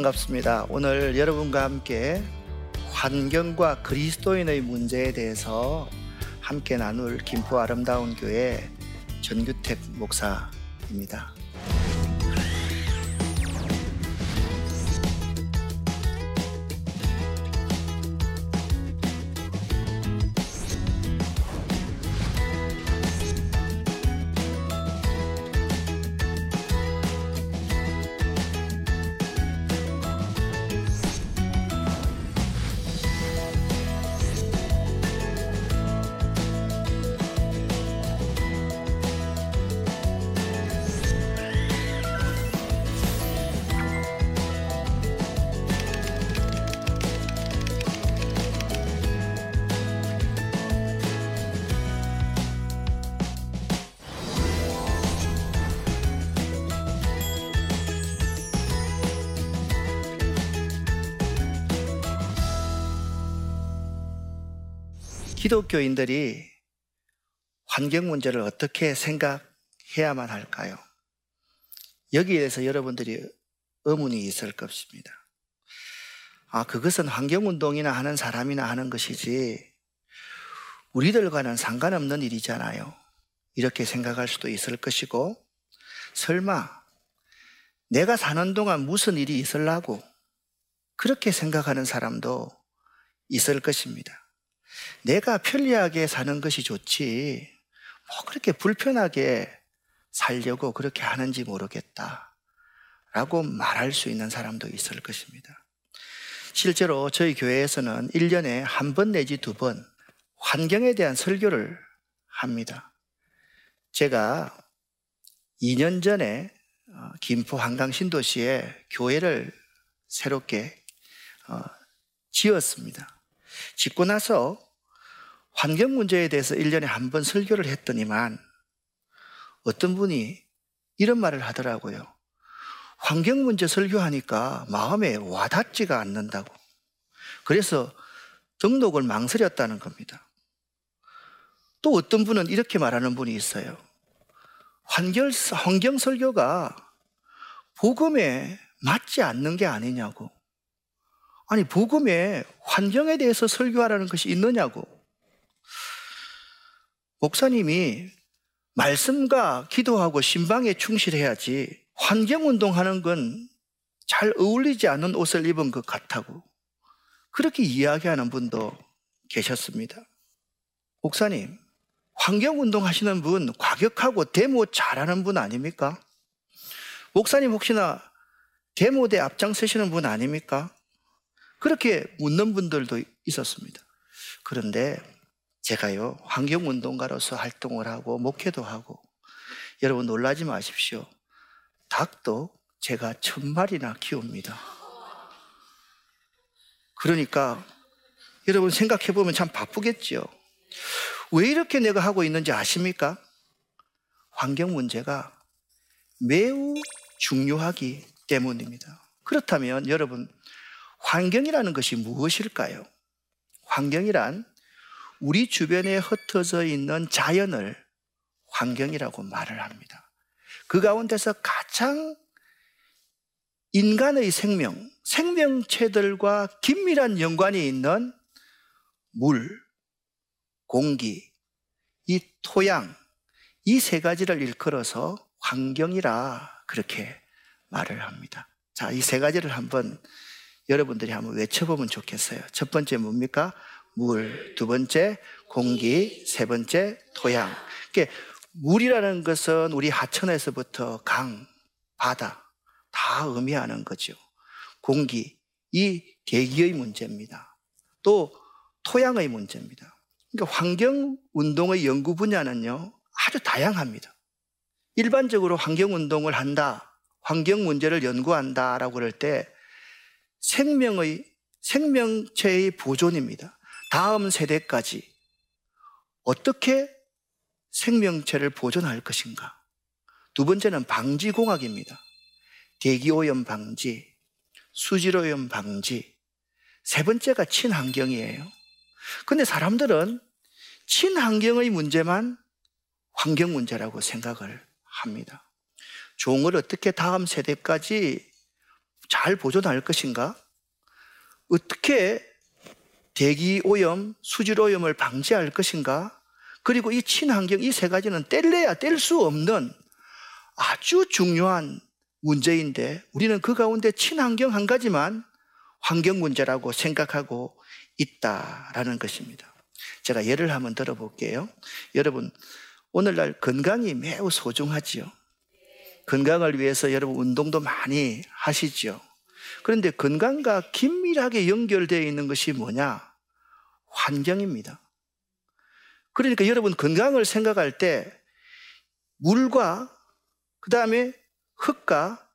반갑습니다. 오늘 여러분과 함께 환경과 그리스도인의 문제에 대해서 함께 나눌 김포 아름다운 교회 전규택 목사입니다. 기독교인들이 환경 문제를 어떻게 생각해야만 할까요? 여기에 대해서 여러분들이 의문이 있을 것입니다. 아, 그것은 환경운동이나 하는 사람이나 하는 것이지, 우리들과는 상관없는 일이잖아요. 이렇게 생각할 수도 있을 것이고, 설마, 내가 사는 동안 무슨 일이 있을라고, 그렇게 생각하는 사람도 있을 것입니다. 내가 편리하게 사는 것이 좋지, 뭐 그렇게 불편하게 살려고 그렇게 하는지 모르겠다. 라고 말할 수 있는 사람도 있을 것입니다. 실제로 저희 교회에서는 1년에 한 번 내지 두 번 환경에 대한 설교를 합니다. 제가 2년 전에 어, 김포 한강 신도시에 교회를 새롭게 어, 지었습니다. 짓고 나서 환경 문제에 대해서 1년에 한 번 설교를 했더니만 어떤 분이 이런 말을 하더라고요. 환경 문제 설교하니까 마음에 와닿지가 않는다고. 그래서 등록을 망설였다는 겁니다. 또 어떤 분은 이렇게 말하는 분이 있어요. 환경, 환경 설교가 복음에 맞지 않는 게 아니냐고. 아니, 복음에 환경에 대해서 설교하라는 것이 있느냐고. 목사님이 말씀과 기도하고 신방에 충실해야지 환경 운동하는 건 잘 어울리지 않는 옷을 입은 것 같다고 그렇게 이야기하는 분도 계셨습니다. 목사님, 환경 운동 하시는 분 과격하고 데모 잘하는 분 아닙니까? 목사님 혹시나 데모대 앞장서시는 분 아닙니까? 그렇게 묻는 분들도 있었습니다. 그런데 제가요, 환경운동가로서 활동을 하고, 목회도 하고, 여러분 놀라지 마십시오. 닭도 제가 천 마리나 키웁니다. 그러니까, 여러분 생각해 보면 참 바쁘겠지요. 왜 이렇게 내가 하고 있는지 아십니까? 환경 문제가 매우 중요하기 때문입니다. 그렇다면 여러분, 환경이라는 것이 무엇일까요? 환경이란 우리 주변에 흩어져 있는 자연을 환경이라고 말을 합니다. 그 가운데서 가장 인간의 생명, 생명체들과 긴밀한 연관이 있는 물, 공기, 이 토양, 이 세 가지를 일컬어서 환경이라 그렇게 말을 합니다. 자, 이 세 가지를 한번 여러분들이 한번 외쳐보면 좋겠어요. 첫 번째 뭡니까? 물, 두 번째 공기, 세 번째 토양. 그러니까 물이라는 것은 우리 하천에서부터 강, 바다 다 의미하는 거죠. 공기, 이 대기의 문제입니다. 또 토양의 문제입니다. 그러니까 환경 운동의 연구 분야는요 아주 다양합니다. 일반적으로 환경 운동을 한다, 환경 문제를 연구한다라고 그럴 때 생명의 생명체의 보존입니다. 다음 세대까지 어떻게 생명체를 보존할 것인가? 두 번째는 방지공학입니다. 대기오염 방지, 수질오염 방지. 세 번째가 친환경이에요. 근데 사람들은 친환경의 문제만 환경 문제라고 생각을 합니다. 종을 어떻게 다음 세대까지 잘 보존할 것인가? 어떻게 대기 오염, 수질 오염을 방지할 것인가? 그리고 이 친환경 이 세 가지는 뗄래야 뗄 수 없는 아주 중요한 문제인데 우리는 그 가운데 친환경 한 가지만 환경 문제라고 생각하고 있다라는 것입니다. 제가 예를 한번 들어볼게요. 여러분, 오늘날 건강이 매우 소중하지요. 건강을 위해서 여러분 운동도 많이 하시죠. 그런데 건강과 긴밀하게 연결되어 있는 것이 뭐냐? 환경입니다. 그러니까 여러분 건강을 생각할 때 물과 그 다음에 흙과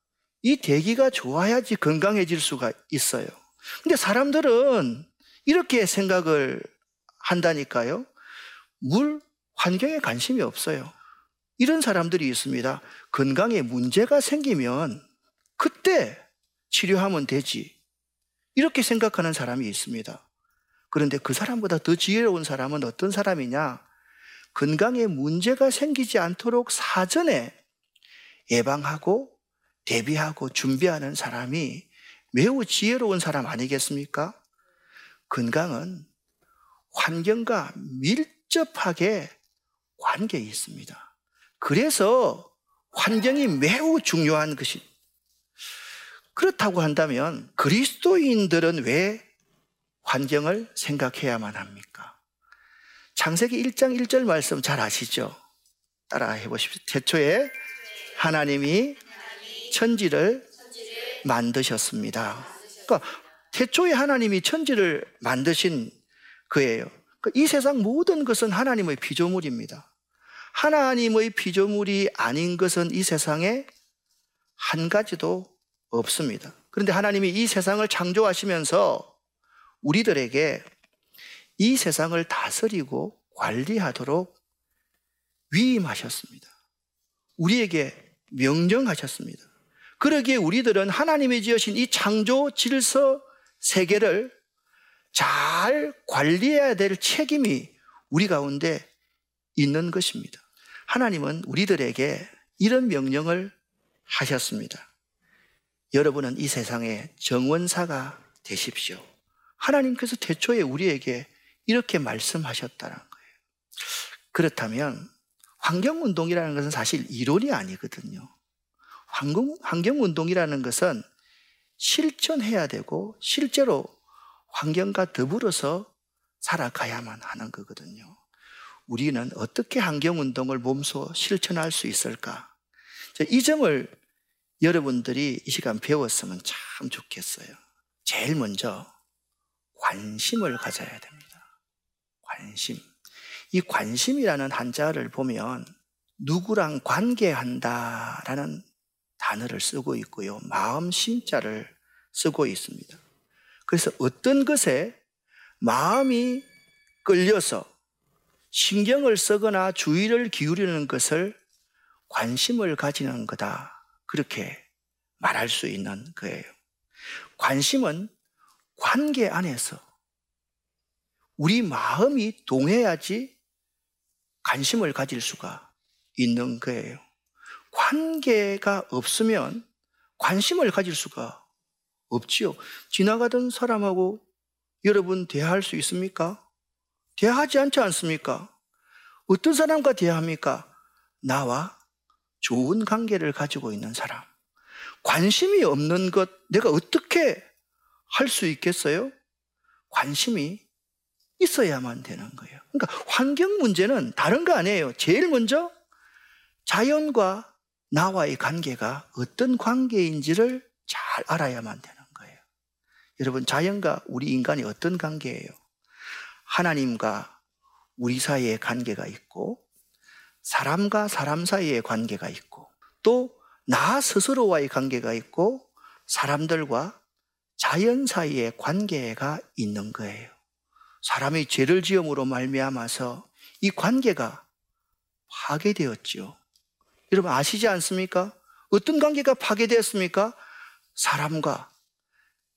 이 대기가 좋아야지 건강해질 수가 있어요. 근데 사람들은 이렇게 생각을 한다니까요. 물, 환경에 관심이 없어요. 이런 사람들이 있습니다. 건강에 문제가 생기면 그때 치료하면 되지. 이렇게 생각하는 사람이 있습니다. 그런데 그 사람보다 더 지혜로운 사람은 어떤 사람이냐? 건강에 문제가 생기지 않도록 사전에 예방하고 대비하고 준비하는 사람이 매우 지혜로운 사람 아니겠습니까? 건강은 환경과 밀접하게 관계에 있습니다. 그래서 환경이 매우 중요한 것이 그렇다고 한다면 그리스도인들은 왜 환경을 생각해야만 합니까? 창세기 1장 1절 말씀 잘 아시죠? 따라 해보십시오. 태초에 하나님이 천지를 만드셨습니다. 그러니까 태초에 하나님이 천지를 만드신 그예요. 그러니까 이 세상 모든 것은 하나님의 피조물입니다. 하나님의 피조물이 아닌 것은 이 세상에 한 가지도 없습니다. 그런데 하나님이 이 세상을 창조하시면서 우리들에게 이 세상을 다스리고 관리하도록 위임하셨습니다. 우리에게 명령하셨습니다. 그러기에 우리들은 하나님이 지으신 이 창조 질서 세계를 잘 관리해야 될 책임이 우리 가운데 있는 것입니다. 하나님은 우리들에게 이런 명령을 하셨습니다. 여러분은 이 세상의 정원사가 되십시오. 하나님께서 태초에 우리에게 이렇게 말씀하셨다는 거예요. 그렇다면 환경운동이라는 것은 사실 이론이 아니거든요. 환경, 환경운동이라는 것은 실천해야 되고 실제로 환경과 더불어서 살아가야만 하는 거거든요. 우리는 어떻게 환경운동을 몸소 실천할 수 있을까? 이 점을 여러분들이 이 시간 배웠으면 참 좋겠어요. 제일 먼저 관심을 가져야 됩니다. 관심. 이 관심이라는 한자를 보면 누구랑 관계한다 라는 단어를 쓰고 있고요. 마음 심자를 쓰고 있습니다. 그래서 어떤 것에 마음이 끌려서 신경을 쓰거나 주의를 기울이는 것을 관심을 가지는 거다. 그렇게 말할 수 있는 거예요. 관심은 관계 안에서 우리 마음이 동해야지 관심을 가질 수가 있는 거예요. 관계가 없으면 관심을 가질 수가 없지요. 지나가던 사람하고 여러분 대화할 수 있습니까? 대화하지 않지 않습니까? 어떤 사람과 대화합니까? 나와 좋은 관계를 가지고 있는 사람. 관심이 없는 것, 내가 어떻게 할 수 있겠어요? 관심이 있어야만 되는 거예요. 그러니까 환경 문제는 다른 거 아니에요. 제일 먼저 자연과 나와의 관계가 어떤 관계인지를 잘 알아야만 되는 거예요. 여러분, 자연과 우리 인간이 어떤 관계예요? 하나님과 우리 사이의 관계가 있고, 사람과 사람 사이의 관계가 있고, 또 나 스스로와의 관계가 있고, 사람들과 자연 사이의 관계가 있는 거예요. 사람이 죄를 지음으로 말미암아서 이 관계가 파괴되었지요. 여러분 아시지 않습니까? 어떤 관계가 파괴되었습니까? 사람과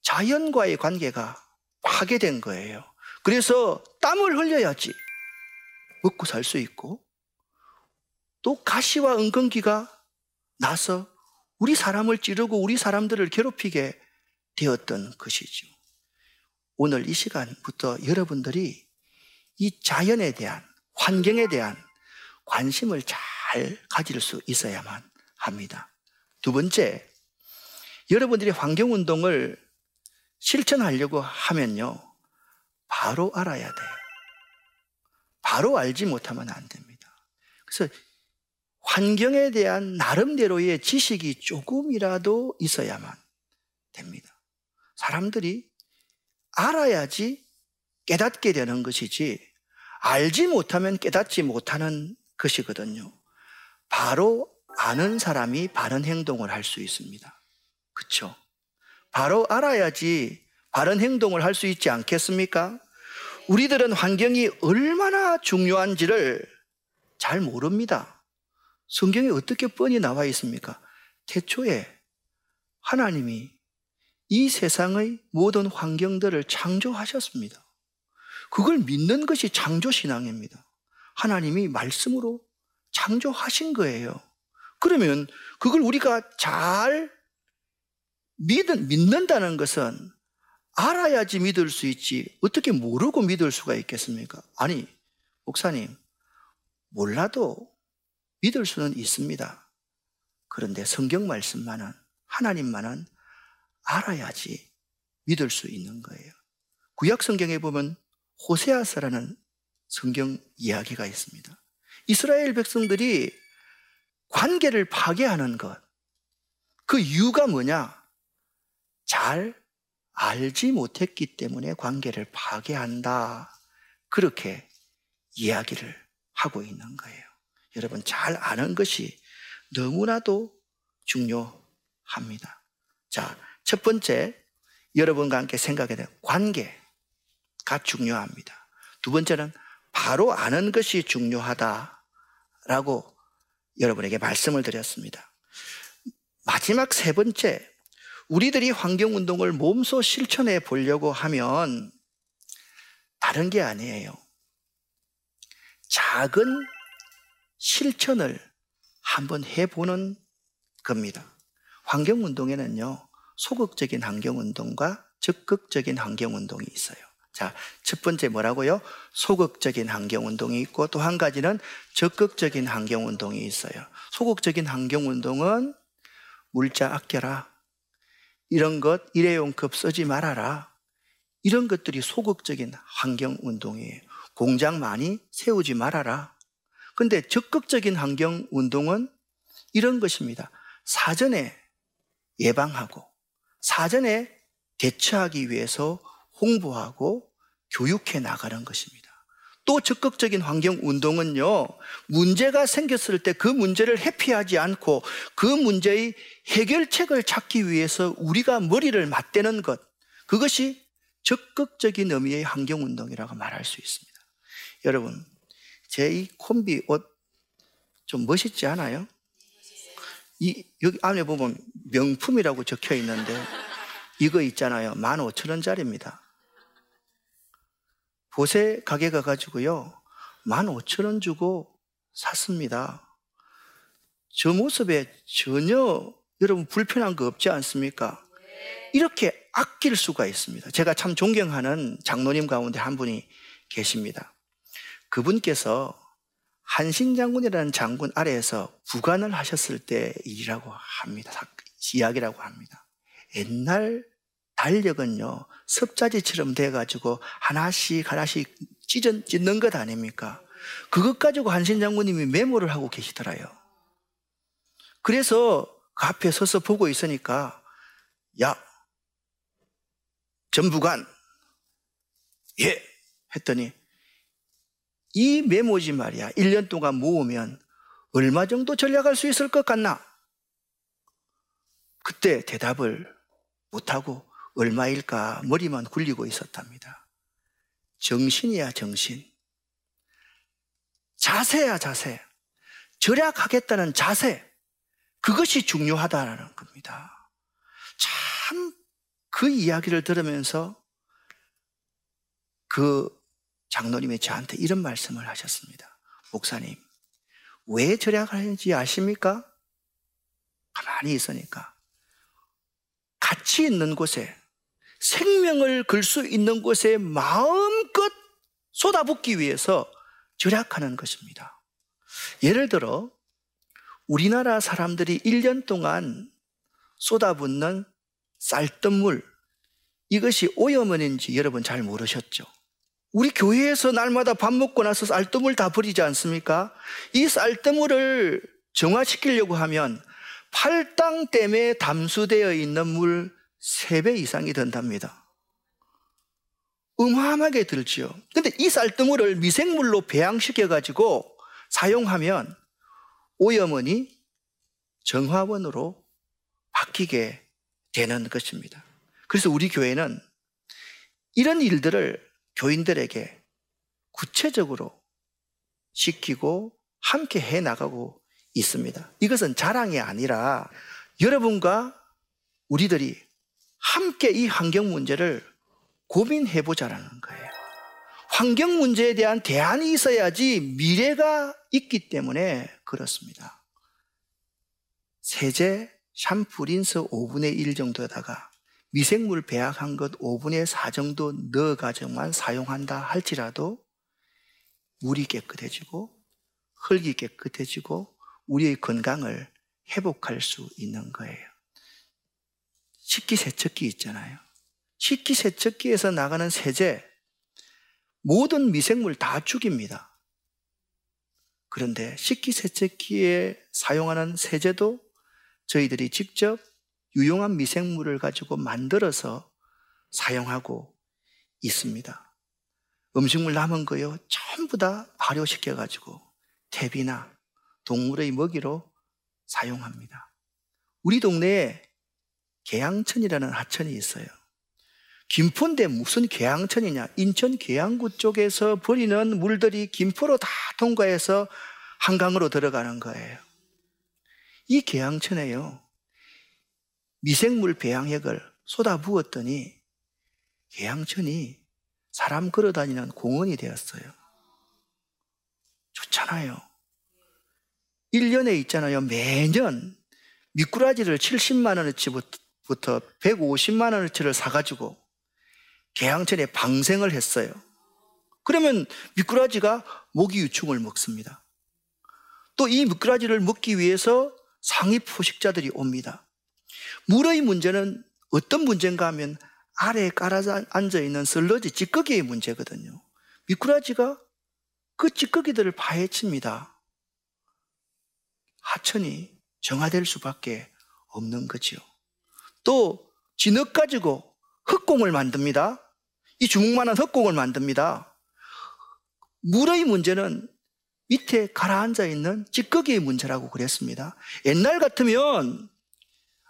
자연과의 관계가 파괴된 거예요. 그래서 땀을 흘려야지 먹고 살 수 있고 또 가시와 은근기가 나서 우리 사람을 찌르고 우리 사람들을 괴롭히게 되었던 것이죠. 오늘 이 시간부터 여러분들이 이 자연에 대한, 환경에 대한 관심을 잘 가질 수 있어야만 합니다. 두 번째, 여러분들이 환경운동을 실천하려고 하면요, 바로 알아야 돼요. 바로 알지 못하면 안 됩니다. 그래서 환경에 대한 나름대로의 지식이 조금이라도 있어야만 됩니다. 사람들이 알아야지 깨닫게 되는 것이지 알지 못하면 깨닫지 못하는 것이거든요. 바로 아는 사람이 바른 행동을 할 수 있습니다. 그렇죠? 바로 알아야지 바른 행동을 할 수 있지 않겠습니까? 우리들은 환경이 얼마나 중요한지를 잘 모릅니다. 성경에 어떻게 뻔히 나와 있습니까? 태초에 하나님이 이 세상의 모든 환경들을 창조하셨습니다. 그걸 믿는 것이 창조신앙입니다. 하나님이 말씀으로 창조하신 거예요. 그러면 그걸 우리가 잘 믿은, 믿는다는 것은 알아야지 믿을 수 있지 어떻게 모르고 믿을 수가 있겠습니까? 아니, 목사님, 몰라도 믿을 수는 있습니다. 그런데 성경 말씀만은, 하나님만은 알아야지 믿을 수 있는 거예요. 구약 성경에 보면 호세아서라는 성경 이야기가 있습니다. 이스라엘 백성들이 관계를 파괴하는 것. 그 이유가 뭐냐? 잘 알지 못했기 때문에 관계를 파괴한다. 그렇게 이야기를 하고 있는 거예요. 여러분, 잘 아는 것이 너무나도 중요합니다. 자, 첫 번째, 여러분과 함께 생각해야 될 관계가 중요합니다. 두 번째는 바로 아는 것이 중요하다라고 여러분에게 말씀을 드렸습니다. 마지막 세 번째, 우리들이 환경운동을 몸소 실천해 보려고 하면 다른 게 아니에요. 작은 실천을 한번 해보는 겁니다. 환경운동에는요, 소극적인 환경운동과 적극적인 환경운동이 있어요. 자, 첫 번째 뭐라고요? 소극적인 환경운동이 있고 또 한 가지는 적극적인 환경운동이 있어요. 소극적인 환경운동은 물자 아껴라. 이런 것, 일회용 컵 쓰지 말아라. 이런 것들이 소극적인 환경운동이에요. 공장 많이 세우지 말아라. 근데 적극적인 환경운동은 이런 것입니다. 사전에 예방하고, 사전에 대처하기 위해서 홍보하고 교육해 나가는 것입니다. 또 적극적인 환경 운동은요, 문제가 생겼을 때 그 문제를 회피하지 않고 그 문제의 해결책을 찾기 위해서 우리가 머리를 맞대는 것, 그것이 적극적인 의미의 환경 운동이라고 말할 수 있습니다. 여러분, 제 이 콤비 옷 좀 멋있지 않아요? 이, 여기 안에 보면 명품이라고 적혀 있는데, 이거 있잖아요. 15,000원짜리입니다. 보세 가게 가가지고요. 15,000원 주고 샀습니다. 저 모습에 전혀 여러분 불편한 거 없지 않습니까? 이렇게 아낄 수가 있습니다. 제가 참 존경하는 장로님 가운데 한 분이 계십니다. 그분께서 한신장군이라는 장군 아래에서 부관을 하셨을 때 일이라고 합니다. 이야기라고 합니다. 옛날 달력은요, 섭자지처럼 돼가지고 하나씩 하나씩 찢은, 찢는 것 아닙니까? 그것 가지고 한신 장군님이 메모를 하고 계시더라요. 그래서 그 앞에 서서 보고 있으니까, 야, 전부관, 예, 했더니, 이 메모지 말이야. 1년 동안 모으면 얼마 정도 전략할 수 있을 것 같나? 그때 대답을 못하고 얼마일까 머리만 굴리고 있었답니다. 정신이야, 정신. 자세야, 자세. 절약하겠다는 자세. 그것이 중요하다는 겁니다. 참, 그 이야기를 들으면서 그 장로님이 저한테 이런 말씀을 하셨습니다. 목사님, 왜 절약하는지 아십니까? 가만히 있으니까. 가치 있는 곳에 생명을 걸 수 있는 곳에 마음껏 쏟아붓기 위해서 절약하는 것입니다. 예를 들어 우리나라 사람들이 1년 동안 쏟아붓는 쌀뜨물 이것이 오염원인지 여러분 잘 모르셨죠? 우리 교회에서 날마다 밥 먹고 나서 쌀뜨물 다 버리지 않습니까? 이 쌀뜨물을 정화시키려고 하면 팔당 댐에 담수되어 있는 물 3배 이상이 든답니다. 음함하게 들지요. 근데 이 쌀뜨물을 미생물로 배양시켜가지고 사용하면 오염원이 정화원으로 바뀌게 되는 것입니다. 그래서 우리 교회는 이런 일들을 교인들에게 구체적으로 시키고 함께 해 나가고 있습니다. 이것은 자랑이 아니라 여러분과 우리들이 함께 이 환경 문제를 고민해 보자라는 거예요. 환경 문제에 대한 대안이 있어야지 미래가 있기 때문에 그렇습니다. 세제, 샴푸, 린스 5분의 1 정도에다가 미생물 배합한 것 5분의 4 정도 넣어가지고만 사용한다 할지라도 물이 깨끗해지고 흙이 깨끗해지고 우리의 건강을 회복할 수 있는 거예요. 식기세척기 있잖아요. 식기세척기에서 나가는 세제, 모든 미생물 다 죽입니다. 그런데 식기세척기에 사용하는 세제도 저희들이 직접 유용한 미생물을 가지고 만들어서 사용하고 있습니다. 음식물 남은 거요 전부 다 발효시켜 가지고 퇴비나 동물의 먹이로 사용합니다. 우리 동네에 계양천이라는 하천이 있어요. 김포인데 무슨 계양천이냐? 인천 계양구 쪽에서 버리는 물들이 김포로 다 통과해서 한강으로 들어가는 거예요. 이 계양천에요. 미생물 배양액을 쏟아 부었더니 계양천이 사람 걸어 다니는 공원이 되었어요. 좋잖아요. 1년에 있잖아요. 매년 미꾸라지를 70만 원어치부터 150만 원어치를 사가지고 계양천에 방생을 했어요. 그러면 미꾸라지가 모기 유충을 먹습니다. 또 이 미꾸라지를 먹기 위해서 상위 포식자들이 옵니다. 물의 문제는 어떤 문제인가 하면 아래에 깔아 앉아 있는 슬러지 찌꺼기의 문제거든요. 미꾸라지가 그 찌꺼기들을 파헤칩니다. 하천이 정화될 수밖에 없는 거지요. 또 진흙 가지고 흙공을 만듭니다. 이 주먹만한 흙공을 만듭니다. 물의 문제는 밑에 가라앉아 있는 찌꺼기의 문제라고 그랬습니다. 옛날 같으면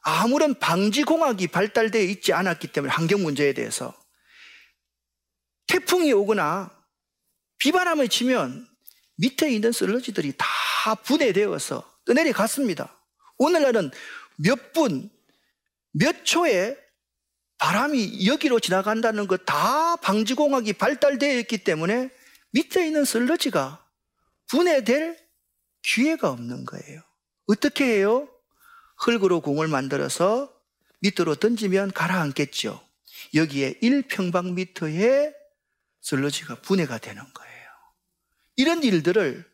아무런 방지공학이 발달되어 있지 않았기 때문에 환경 문제에 대해서 태풍이 오거나 비바람을 치면 밑에 있는 슬러지들이 다 분해되어서 떠내려 갔습니다. 오늘날은 몇 분, 몇 초에 바람이 여기로 지나간다는 것 다 방지공학이 발달되어 있기 때문에 밑에 있는 슬러지가 분해될 기회가 없는 거예요. 어떻게 해요? 흙으로 공을 만들어서 밑으로 던지면 가라앉겠죠. 여기에 1평방미터의 슬러지가 분해가 되는 거예요. 이런 일들을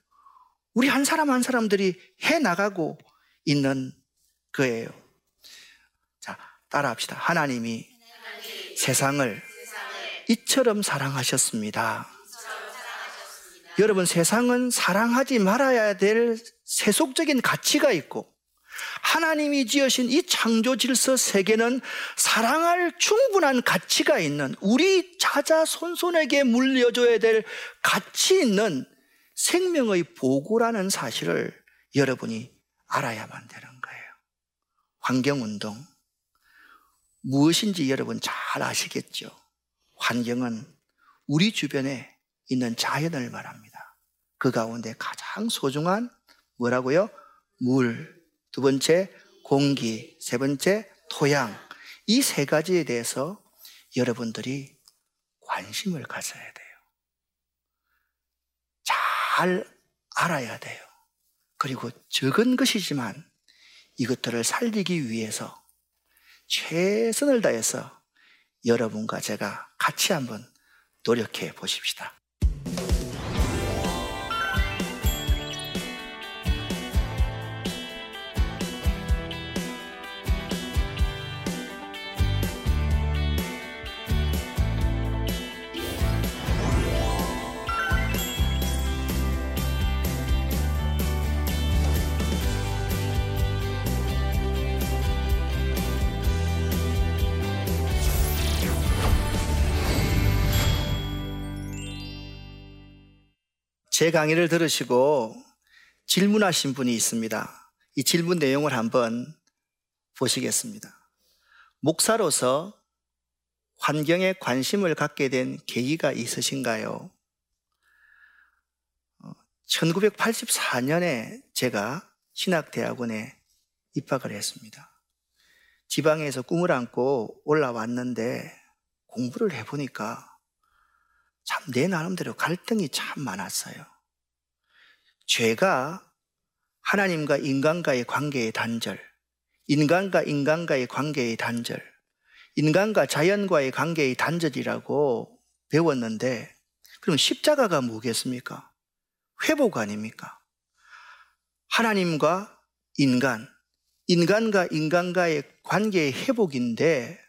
우리 한 사람 한 사람들이 해 나가고 있는 거예요. 자, 따라합시다. 하나님이 세상을 이처럼 사랑하셨습니다. 여러분, 세상은 사랑하지 말아야 될 세속적인 가치가 있고, 하나님이 지으신 이 창조 질서 세계는 사랑할 충분한 가치가 있는 우리 자자 손손에게 물려줘야 될 가치 있는 생명의 보고라는 사실을 여러분이 알아야만 되는 거예요. 환경운동. 무엇인지 여러분 잘 아시겠죠? 환경은 우리 주변에 있는 자연을 말합니다. 그 가운데 가장 소중한 뭐라고요? 물, 두 번째 공기, 세 번째 토양. 이 세 가지에 대해서 여러분들이 관심을 가져야 돼요. 잘 알아야 돼요. 그리고 적은 것이지만 이것들을 살리기 위해서 최선을 다해서 여러분과 제가 같이 한번 노력해 보십시다. 제 강의를 들으시고 질문하신 분이 있습니다. 이 질문 내용을 한번 보시겠습니다. 목사로서 환경에 관심을 갖게 된 계기가 있으신가요? 1984년에 어, 제가 신학대학원에 입학을 했습니다. 지방에서 꿈을 안고 올라왔는데 공부를 해보니까 참 내 나름대로 갈등이 참 많았어요. 죄가 하나님과 인간과의 관계의 단절, 인간과 인간과의 관계의 단절, 인간과 자연과의 관계의 단절이라고 배웠는데, 그럼 십자가가 뭐겠습니까? 회복 아닙니까? 하나님과 인간, 인간과 인간과의 관계의 회복인데,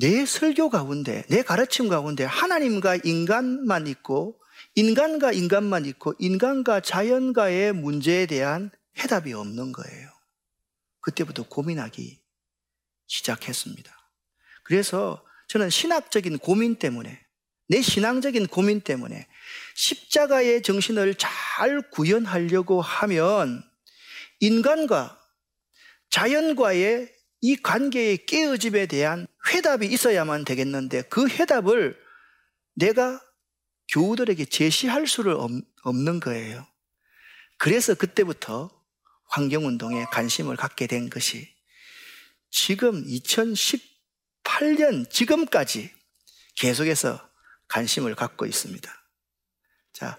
내 설교 가운데, 내 가르침 가운데 하나님과 인간만 있고, 인간과 인간만 있고, 인간과 자연과의 문제에 대한 해답이 없는 거예요. 그때부터 고민하기 시작했습니다. 그래서 저는 신학적인 고민 때문에, 내 신앙적인 고민 때문에 십자가의 정신을 잘 구현하려고 하면 인간과 자연과의 이 관계의 깨어짐에 대한 회답이 있어야만 되겠는데 그 회답을 내가 교우들에게 제시할 수를 없는 거예요. 그래서 그때부터 환경운동에 관심을 갖게 된 것이 지금 2018년 지금까지 계속해서 관심을 갖고 있습니다. 자,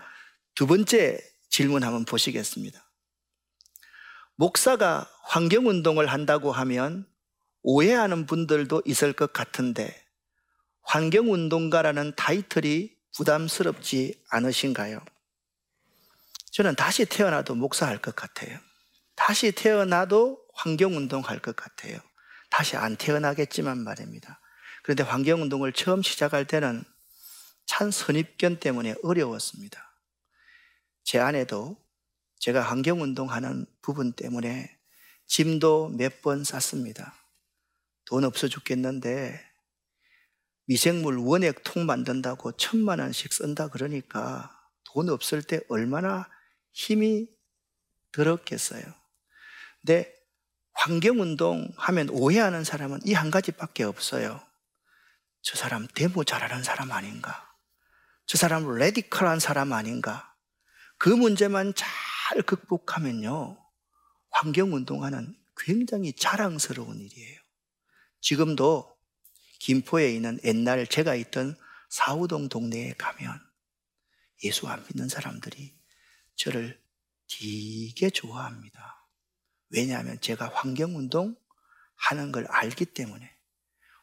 두 번째 질문 한번 보시겠습니다. 목사가 환경운동을 한다고 하면 오해하는 분들도 있을 것 같은데 환경운동가라는 타이틀이 부담스럽지 않으신가요? 저는 다시 태어나도 목사할 것 같아요. 다시 태어나도 환경운동 할 것 같아요. 다시 안 태어나겠지만 말입니다. 그런데 환경운동을 처음 시작할 때는 찬 선입견 때문에 어려웠습니다. 제 아내도 제가 환경운동하는 부분 때문에 짐도 몇 번 쌌습니다. 돈 없어 죽겠는데 미생물 원액 통 만든다고 천만 원씩 쓴다 그러니까 돈 없을 때 얼마나 힘이 들었겠어요. 근데 환경운동 하면 오해하는 사람은 이 한 가지밖에 없어요. 저 사람 데모 잘하는 사람 아닌가? 저 사람 레디컬한 사람 아닌가? 그 문제만 잘 극복하면요. 환경운동하는 굉장히 자랑스러운 일이에요. 지금도 김포에 있는 옛날 제가 있던 사우동 동네에 가면 예수 안 믿는 사람들이 저를 되게 좋아합니다. 왜냐하면 제가 환경운동 하는 걸 알기 때문에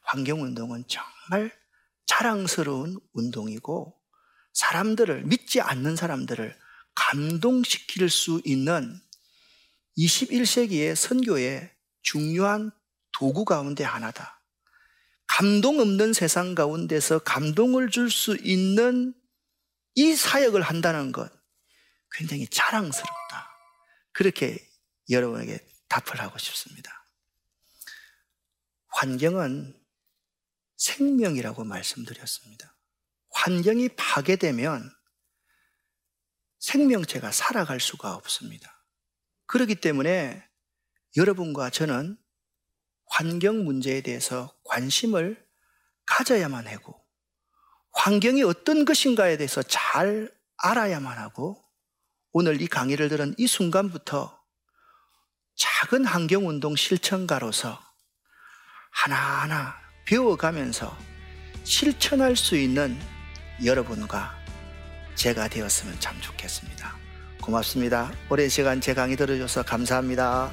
환경운동은 정말 자랑스러운 운동이고 사람들을, 믿지 않는 사람들을 감동시킬 수 있는 21세기의 선교의 중요한 도구 가운데 하나다. 감동 없는 세상 가운데서 감동을 줄 수 있는 이 사역을 한다는 것 굉장히 자랑스럽다. 그렇게 여러분에게 답을 하고 싶습니다. 환경은 생명이라고 말씀드렸습니다. 환경이 파괴되면 생명체가 살아갈 수가 없습니다. 그렇기 때문에 여러분과 저는 환경 문제에 대해서 관심을 가져야만 하고 환경이 어떤 것인가에 대해서 잘 알아야만 하고 오늘 이 강의를 들은 이 순간부터 작은 환경운동 실천가로서 하나하나 배워가면서 실천할 수 있는 여러분과 제가 되었으면 참 좋겠습니다. 고맙습니다. 오랜 시간 제 강의 들어줘서 감사합니다.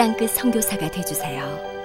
땅끝 성교사가 되주세요